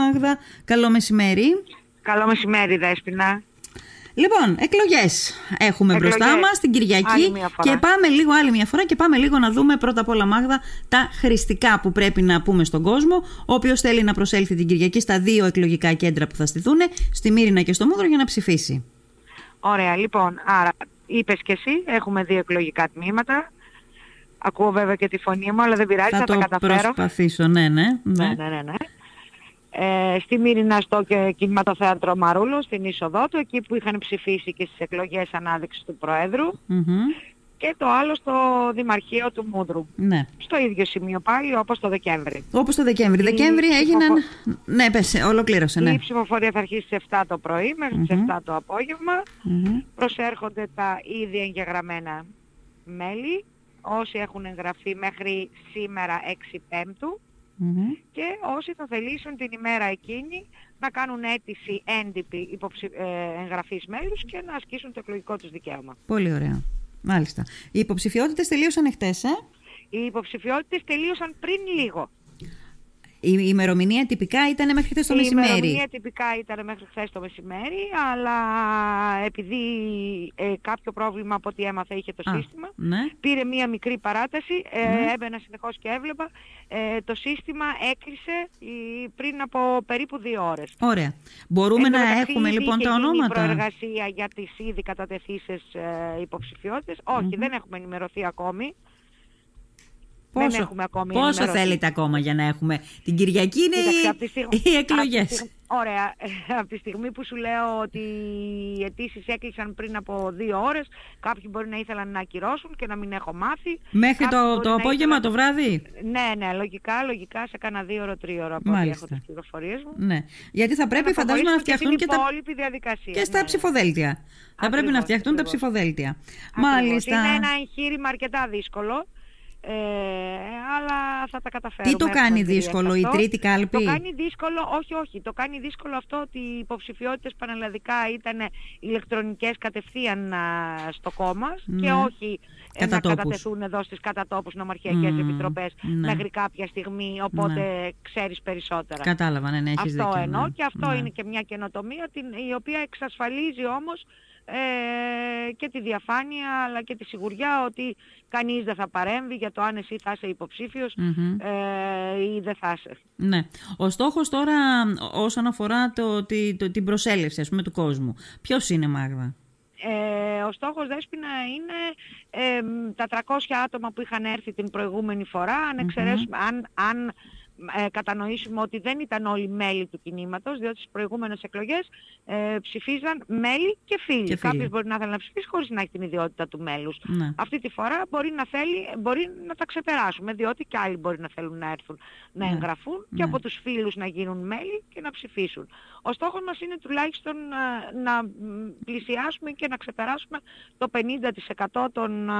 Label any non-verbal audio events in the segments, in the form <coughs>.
Μάγδα. Καλό μεσημέρι. Καλό μεσημέρι, Δέσποινα. Λοιπόν, εκλογές έχουμε Εκλογές. μπροστά μας την Κυριακή. Άλλη μια φορά. Και πάμε λίγο, άλλη μια φορά, και πάμε λίγο να δούμε πρώτα απ' όλα, Μάγδα, τα χρηστικά που πρέπει να πούμε στον κόσμο. Όποιος θέλει να προσέλθει την Κυριακή στα δύο εκλογικά κέντρα που θα στηθούν, στη Μύρινα και στο Μούδρο, για να ψηφίσει. Ωραία, λοιπόν, άρα είπες και εσύ, έχουμε δύο εκλογικά τμήματα. Ακούω βέβαια και τη φωνή μου, αλλά δεν πειράζει, θα, θα τα το καταφέρω. προσπαθήσω, ναι, ναι. Ναι, ναι, ναι. ναι. Ε, στη Μύρινα στο και- κινηματοθέατρο Μαρούλο, στην είσοδό του, εκεί που είχαν ψηφίσει και στις εκλογές ανάδειξης του Προέδρου Μμμ. και το άλλο στο Δημαρχείο του Μούδρου. ναι. Στο ίδιο σημείο πάλι όπως το Δεκέμβρη. Όπως το Δεκέμβρη. Η Δεκέμβρη έγιναν. ψηφοφο- Ναι, πες, ολοκλήρωσε, ναι. Η ψηφοφορία θα αρχίσει στις 7 το πρωί μέχρι τις 7 το απόγευμα. Μμμ. προσέρχονται τα ήδη εγγεγραμμένα μέλη, όσοι έχουν εγγραφεί μέχρι σήμερα 6 Πέμπτου Μμμ. και όσοι θα θελήσουν την ημέρα εκείνη να κάνουν αίτηση έντυπη υποψη... ε, εγγραφής μέλους και να ασκήσουν το εκλογικό τους δικαίωμα. Πολύ ωραία. Μάλιστα. Οι υποψηφιότητες τελείωσαν εχθέ, ε; Οι υποψηφιότητες τελείωσαν πριν λίγο. Η ημερομηνία τυπικά ήταν μέχρι χθες το η μεσημέρι. ημερομηνία τυπικά ήταν μέχρι χθες το μεσημέρι, αλλά επειδή ε, κάποιο πρόβλημα από ό,τι έμαθα είχε το Α, σύστημα, Ναι. πήρε μία μικρή παράταση, ε, Ναι. έμπαινα συνεχώς και έβλεπα, ε, το σύστημα έκλεισε η- πριν από περίπου δύο ώρες. Ωραία. Μπορούμε Εν τω να μεταξύ, έχουμε ήδη λοιπόν είχε τα γίνει ονόματα; προεργασία για τις ήδη κατατεθήσεις ε, υποψηφιότητες. Όχι, δεν έχουμε ενημερωθεί ακόμη. Δεν έχουμε ακόμη πόσο ενημερωθεί. θέλετε ακόμα για να έχουμε. Την Κυριακή είναι Κοίταξε, οι, απ' τη στιγμή- οι απ' τη εκλογέ. στιγμή- Ωραία. Από τη στιγμή που σου λέω ότι οι αιτήσεις έκλεισαν πριν από δύο ώρες, κάποιοι μπορεί να ήθελαν να ακυρώσουν και να μην έχω μάθει. Μέχρι Κάποιοι το, μπορεί το να απόγευμα, ήθελαν- το βράδυ; Ναι, ναι, λογικά, λογικά σε κάνα δύο ώρο, τρία ώρα από ό,τι Μάλιστα. έχω τις πληροφορίες μου. Ναι. Γιατί θα πρέπει, να φαντάζομαι, να προχωρήσουμε φτιαχτούν και και την τα, υπόλοιπη διαδικασία. και στα ναι, ναι. ψηφοδέλτια. Θα πρέπει να Ακριβώς, φτιαχτούν τα ακριβώς. ψηφοδέλτια. Ακριβώς. Μάλιστα. Είναι ένα εγχείρημα αρκετά δύσκολο. Ε, αλλά θα τα καταφέρουμε. Τι το έχουμε κάνει εμπειρία δύσκολο, σε η αυτό. τρίτη κάλπη; Το κάνει δύσκολο, όχι, όχι. Το κάνει δύσκολο αυτό ότι οι υποψηφιότητες πανελλαδικά ήταν ηλεκτρονικές κατευθείαν α, στο κόμμα Ναι. και όχι ε, Κατά να τόπους. κατατεθούν εδώ στις κατατόπους νομαρχιακές Μμμ, επιτροπές ναι. μέχρι κάποια στιγμή, οπότε ξέρεις περισσότερα. Κατάλαβα, ναι, ναι, έχεις Αυτό δίκιο, εννοώ ναι. και αυτό Ναι. είναι και μια καινοτομία την, η οποία εξασφαλίζει όμως ε, και τη διαφάνεια αλλά και τη σιγουριά ότι κανείς δεν θα παρέμβει για το αν εσύ θα είσαι υποψήφιος Μμμ. ε, ή δεν θα είσαι. Ναι. Ο στόχος τώρα όσον αφορά το, τη- το- την προσέλευση ας πούμε, του κόσμου. Ποιος είναι Μάγδα; Ε, ο στόχος Δέσποινα είναι ε, μ, τα 300 άτομα που είχαν έρθει την προηγούμενη φορά, αν, εξαιρέσουμε, αν, αν ε, κατανοήσουμε ότι δεν ήταν όλοι μέλη του κινήματος, διότι στις προηγούμενες εκλογές ε, ψηφίζαν μέλη και φίλοι. Και φίλοι. Κάποιος μπορεί να θέλει να ψηφίσει χωρίς να έχει την ιδιότητα του μέλους. Ναι. Αυτή τη φορά μπορεί να, θέλει, μπορεί να τα ξεπεράσουμε, διότι και άλλοι μπορεί να θέλουν να έρθουν να Ναι. εγγραφούν και Ναι. από τους φίλους να γίνουν μέλη και να ψηφίσουν. Ο στόχος μας είναι τουλάχιστον ε, να μ, πλησιάσουμε και να ξεπεράσουμε το 50% των, ε,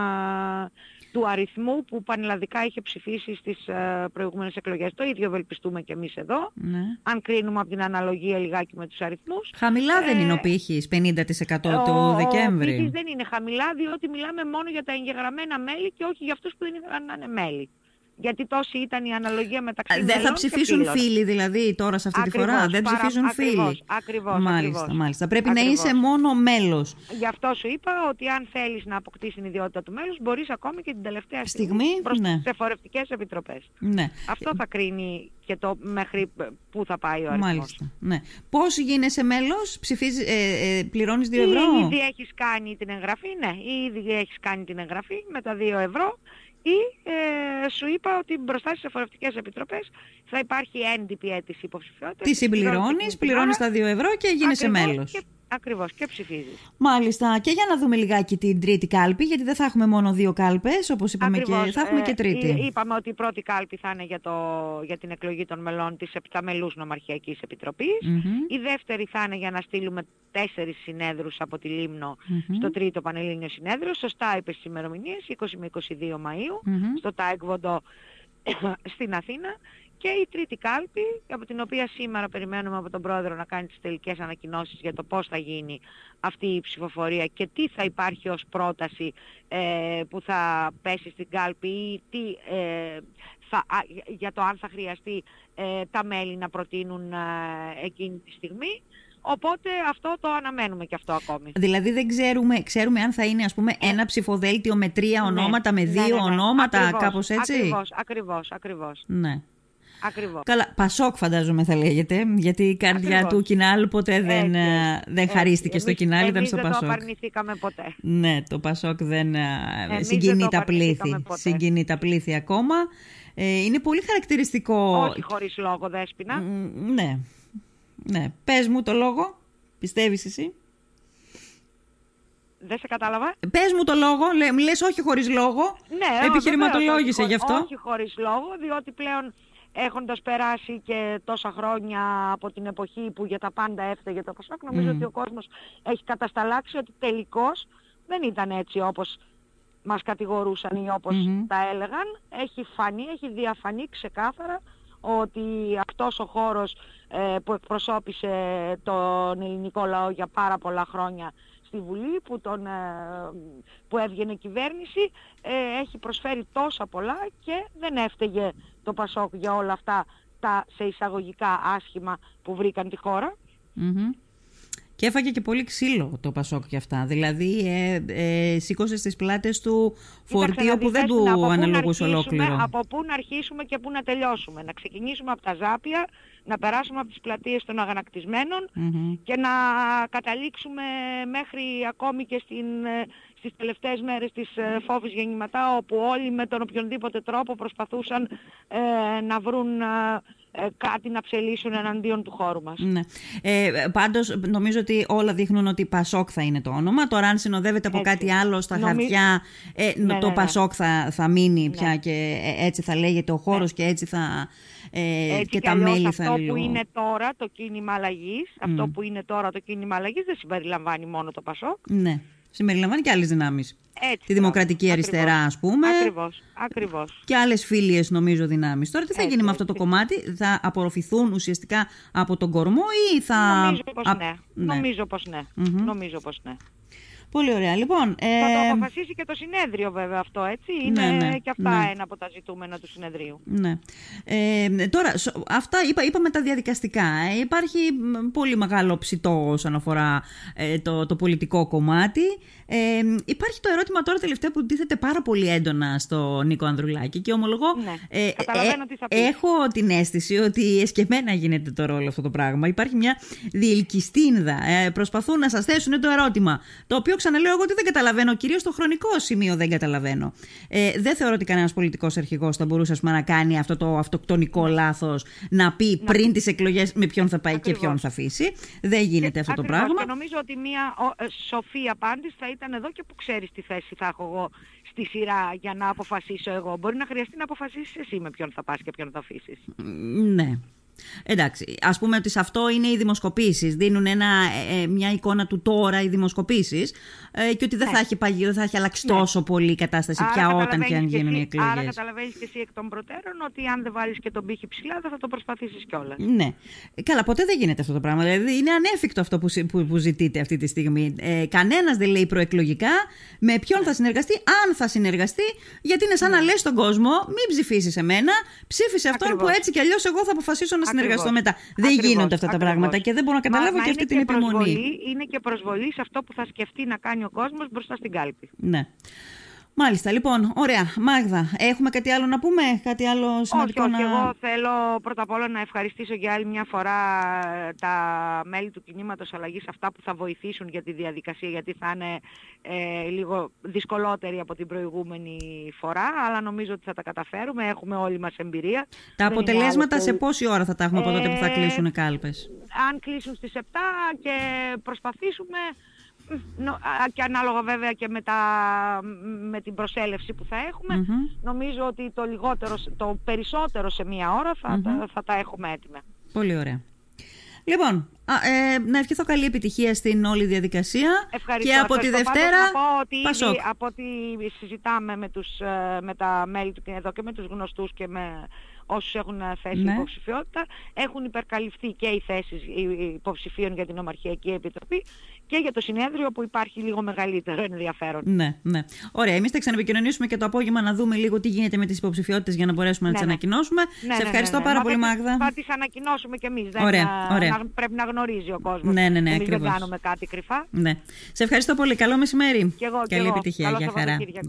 του αριθμού που πανελλαδικά είχε ψηφίσει στις ε, προηγούμενες εκλογές. Το ίδιο ευελπιστούμε και εμείς εδώ. ναι. Αν κρίνουμε από την αναλογία λιγάκι με τους αριθμούς, Χαμηλά δεν Ε, είναι ο πύχης 50% του ο- Δεκέμβρη. Ο πύχης δεν είναι χαμηλά διότι μιλάμε μόνο για τα εγγεγραμμένα μέλη και όχι για αυτούς που δεν ήθελαν να είναι μέλη. Γιατί τόση ήταν η αναλογία μεταξύ Ε, Δεν θα μελών και ψηφίσουν φίλων. φίλοι δηλαδή τώρα σε αυτή τη Ακριβώς, φορά. Δεν παρα- ψηφίζουν ακριβώς, φίλοι. ακριβώς, μάλιστα, ακριβώς. μάλιστα. Πρέπει να Ακριβώς. είσαι μόνο μέλος. Γι' αυτό σου είπα ότι αν θέλεις να αποκτήσεις την ιδιότητα του μέλους μπορείς ακόμη και την τελευταία στιγμή, Στιγμή, προς ναι. τις εφορευτικές επιτροπές. Ναι. Αυτό θα κρίνει και το μέχρι πού θα πάει ο αριθμός. Μάλιστα. Ναι. Πώς γίνεσαι μέλος, ψηφίζεις, ε, ε, πληρώνεις 2 ευρώ; Ήδη έχεις κάνει την εγγραφή, ναι, ήδη έχεις κάνει την εγγραφή με τα 2 ευρώ ή ε, σου είπα ότι μπροστά στις εφορευτικές επιτροπές θα υπάρχει έντυπη αίτηση υποψηφιότητας. Τι συμπληρώνεις, πληρώνεις τα 2 ευρώ και γίνεσαι Ακριβώς, μέλος. Και, ακριβώς, και ψηφίζεις. Μάλιστα. Και για να δούμε λιγάκι την τρίτη κάλπη, γιατί δεν θα έχουμε μόνο δύο κάλπες, όπως είπαμε Ακριβώς, και θα έχουμε ε, και τρίτη. εί- Είπαμε ότι η πρώτη κάλπη θα είναι για, το, για την εκλογή των μελών της επταμελούς νομαρχιακής επιτροπής. Μμμ. Η δεύτερη θα είναι για να στείλουμε τέσσερις συνέδρους από τη Λίμνο Μμμ. στο τρίτο Πανελλήνιο Συνέδριο. Σωστά είπες τις ημερομηνίες, 20 με 22 Μαΐου, Μμμ. στο ΤΑΕΚ Βοντό <coughs> στην Αθήνα. Και η τρίτη κάλπη, από την οποία σήμερα περιμένουμε από τον Πρόεδρο να κάνει τις τελικές ανακοινώσεις για το πώς θα γίνει αυτή η ψηφοφορία και τι θα υπάρχει ως πρόταση ε, που θα πέσει στην κάλπη ή τι, ε, θα, για το αν θα χρειαστεί ε, τα μέλη να προτείνουν εκείνη τη στιγμή. Οπότε αυτό το αναμένουμε και αυτό ακόμη. Δηλαδή δεν ξέρουμε, ξέρουμε αν θα είναι ας πούμε ένα ψηφοδέλτιο με τρία ναι. ονόματα, με ναι, δύο ναι, ονόματα, ακριβώς, κάπως έτσι; Ακριβώς, ακριβώς, ακριβώς. Ναι. Ακριβώς. Καλά, Πασόκ φαντάζομαι θα λέγεται, γιατί η καρδιά του Κινάλ ποτέ δεν, ε, δεν χαρίστηκε στο Κινάλ, ήταν στο Πασόκ. δεν το απαρνηθήκαμε ποτέ. Ναι, το Πασόκ δεν ε, συγκινεί τα πλήθη. Συγκινεί τα πλήθη ακόμα. Ε, είναι πολύ χαρακτηριστικό... Όχι χωρίς λόγο, Δέσποινα. Ναι. ναι. Πες μου το λόγο, πιστεύεις εσύ; Δεν σε κατάλαβα. Πες μου το λόγο, λέ, λες όχι χωρίς λόγο. Ναι, Επιχειρηματολόγησε γι' αυτό. Όχι χωρίς λόγο, διότι πλέον έχοντας περάσει και τόσα χρόνια από την εποχή που για τα πάντα έφταιγε το Πασόκ, νομίζω ότι ο κόσμος έχει κατασταλάξει ότι τελικώς δεν ήταν έτσι όπως μας κατηγορούσαν ή οπως τα έλεγαν. Έχει φανεί, έχει διαφανεί ξεκάθαρα ότι αυτός ο χώρος ε, που εκπροσώπησε τον ελληνικό λαό για πάρα πολλά χρόνια στη Βουλή που, τον, ε, που έβγαινε κυβέρνηση ε, έχει προσφέρει τόσα πολλά και δεν έφταιγε το Πασόκ για όλα αυτά τα σε εισαγωγικά άσχημα που βρήκαν τη χώρα. Και έφαγε και πολύ ξύλο το Πασόκ για αυτά. Δηλαδή ε, ε, σήκωσε στις πλάτες του φορτίο που δεν του αναλογούσε ολόκληρο. Από πού να αρχίσουμε και πού να τελειώσουμε. Να ξεκινήσουμε από τα Ζάπια, να περάσουμε από τις πλατείες των αγανακτισμενων και να καταλήξουμε μέχρι ακόμη και στην, ε, στις τελευταίες μέρες της ε, φόβης γεννηματά όπου όλοι με τον οποιονδήποτε τρόπο προσπαθούσαν ε, να βρουν ε, κάτι να ψελίσουν εναντίον του χώρου μας. Ναι. Ε, πάντως νομίζω ότι όλα δείχνουν ότι Πασόκ θα είναι το όνομα. Τώρα αν συνοδεύεται από κάτι άλλο στα χαρτιά ε, ναι, το ναι, ναι. Πασόκ θα, θα μείνει ναι. πια και ε, έτσι θα λέγεται ο χώρος και έτσι θα... Ε, έτσι και, τα μέλη θα αυτό που είναι τώρα το κίνημα αλλαγής, αυτό που είναι τώρα το κίνημα αλλαγής δεν συμπεριλαμβάνει μόνο το Πασόκ. Ναι. Συμπεριλαμβάνει και άλλες δυνάμεις. Τη δημοκρατική αριστερά, ας πούμε. Ακριβώς. Ακριβώς. Και άλλες φίλιες, νομίζω, δυνάμεις. Τώρα τι θα γίνει με αυτό το κομμάτι, θα απορροφηθούν ουσιαστικά από τον κορμό ή θα. Νομίζω πως ναι. ναι. Νομίζω πως ναι. Νομίζω πως ναι. Πολύ ωραία. Λοιπόν, ε... Θα το αποφασίσει και το συνέδριο βέβαια αυτό, έτσι. Είναι ναι, ναι, και αυτά ναι. ένα από τα ζητούμενα του συνεδρίου. Ναι. Ε, τώρα, αυτά είπα, είπαμε τα διαδικαστικά. Ε, υπάρχει πολύ μεγάλο ψητό όσον αφορά ε, το, το πολιτικό κομμάτι. Ε, υπάρχει το ερώτημα τώρα τελευταία που τίθεται πάρα πολύ έντονα στο Νίκο Ανδρουλάκη και ομολογώ ναι, ε, ε, τι θα έχω την αίσθηση ότι εσκεμμένα γίνεται το ρόλο αυτό το πράγμα. Υπάρχει μια διελκυστίνδα. Ε, προσπαθούν να σας θέσουν το ερώτημα, το οποίο ξαναλέω εγώ ότι δεν καταλαβαίνω, κυρίως στο χρονικό σημείο δεν καταλαβαίνω. Ε, δεν θεωρώ ότι κανένας πολιτικός αρχηγός θα μπορούσε πούμε, να κάνει αυτό το αυτοκτονικό λάθος, να πει να. πριν τις εκλογές με ποιον θα πάει Ακριβώς. και ποιον θα αφήσει. Δεν γίνεται και, αυτό το πράγμα. Και νομίζω ότι μια ο, ε, σοφή απάντηση θα ήταν εδώ και που ξέρεις τι θέση θα έχω εγώ στη σειρά για να αποφασίσω εγώ. Μπορεί να χρειαστεί να αποφασίσεις εσύ με ποιον θα πας και ποιον θα αφήσεις. Ναι. Εντάξει, ας πούμε ότι σε αυτό είναι οι δημοσκοπήσεις, δίνουν ένα, ε, ε, μια εικόνα του τώρα οι δημοσκοπήσεις ε, και ότι δεν, ναι. θα έχει παγί, δεν θα έχει αλλάξει ναι. τόσο πολύ η κατάσταση άρα πια όταν και αν γίνουν οι εκλογές. Άρα καταλαβαίνεις και εσύ εκ των προτέρων ότι αν δεν βάλεις και τον πύχη ψηλά δεν θα το προσπαθήσεις κιόλας. Ναι. Καλά, ποτέ δεν γίνεται αυτό το πράγμα. Δηλαδή είναι ανέφικτο αυτό που, που, που ζητείτε αυτή τη στιγμή. Ε, κανένας δεν λέει προεκλογικά με ποιον ναι. θα συνεργαστεί, αν θα συνεργαστεί, γιατί είναι σαν ναι. να λες στον κόσμο μην ψηφίσεις εμένα, ψήφισε αυτόν που έτσι κι αλλιώς εγώ θα αποφασίσω να συνεργαστώ μετά. Δεν γίνονται αυτά τα πράγματα και δεν μπορώ να καταλάβω Μα, και αυτή την επιμονή. είναι και προσβολή σε αυτό που θα σκεφτεί να κάνει ο κόσμος μπροστά στην κάλπη. Ναι. Μάλιστα, λοιπόν, ωραία. Μάγδα, έχουμε κάτι άλλο να πούμε, κάτι άλλο σημαντικό όχι, όχι, να... Εγώ θέλω πρώτα απ' όλα να ευχαριστήσω για άλλη μια φορά ε, τα μέλη του κινήματος αλλαγής αυτά που θα βοηθήσουν για τη διαδικασία, γιατί θα είναι ε, λίγο δυσκολότερη από την προηγούμενη φορά, αλλά νομίζω ότι θα τα καταφέρουμε, έχουμε όλοι μας εμπειρία. Τα αποτελέσματα σε πόση ώρα θα τα έχουμε από τότε που θα ε, κλείσουν οι κάλπες; Αν κλείσουν στις 7 και προσπαθήσουμε και ανάλογα βέβαια και με, τα, με την προσέλευση που θα εχουμε νομίζω ότι το, λιγότερο, το περισσότερο σε μία ώρα θα, τα, θα τα έχουμε έτοιμα. Πολύ ωραία. Λοιπόν, ε, να ευχηθώ καλή επιτυχία στην όλη διαδικασία Ευχαριστώ. και από τη Δευτέρα να πω ότι ήδη, από ό,τι συζητάμε με, τους, ε, με τα μέλη του εδώ και με τους γνωστούς και με όσους έχουν θέσει Ναι. υποψηφιότητα. Έχουν υπερκαλυφθεί και οι θέσεις οι- οι υποψηφίων για την Ομαρχιακή Επιτροπή και για το συνέδριο που υπάρχει λίγο μεγαλύτερο ενδιαφέρον. Ναι, ναι. Ωραία. Εμείς θα ξαναεπικοινωνήσουμε και το απόγευμα να δούμε λίγο τι γίνεται με τις υποψηφιότητες για να μπορέσουμε να Ναι, τις ναι. ανακοινώσουμε. Ναι, Σε ναι, ευχαριστώ ναι, ναι. πάρα Μα πολύ, θα- Μάγδα. Θα τις ανακοινώσουμε κι εμείς. Δεν, Ωραία, α, ωραία. να- πρέπει να γνωρίζει ο κόσμος. Ναι, ναι, ναι, Εμείς δεν ακριβώς. κάνουμε κάτι κρυφά. Ναι. Σε ευχαριστώ πολύ. Καλό μεσημέρι. Και εγώ, και Καλή εγώ. επιτυχία. Καλό Γεια χαρά. Σαββατοκύριακο.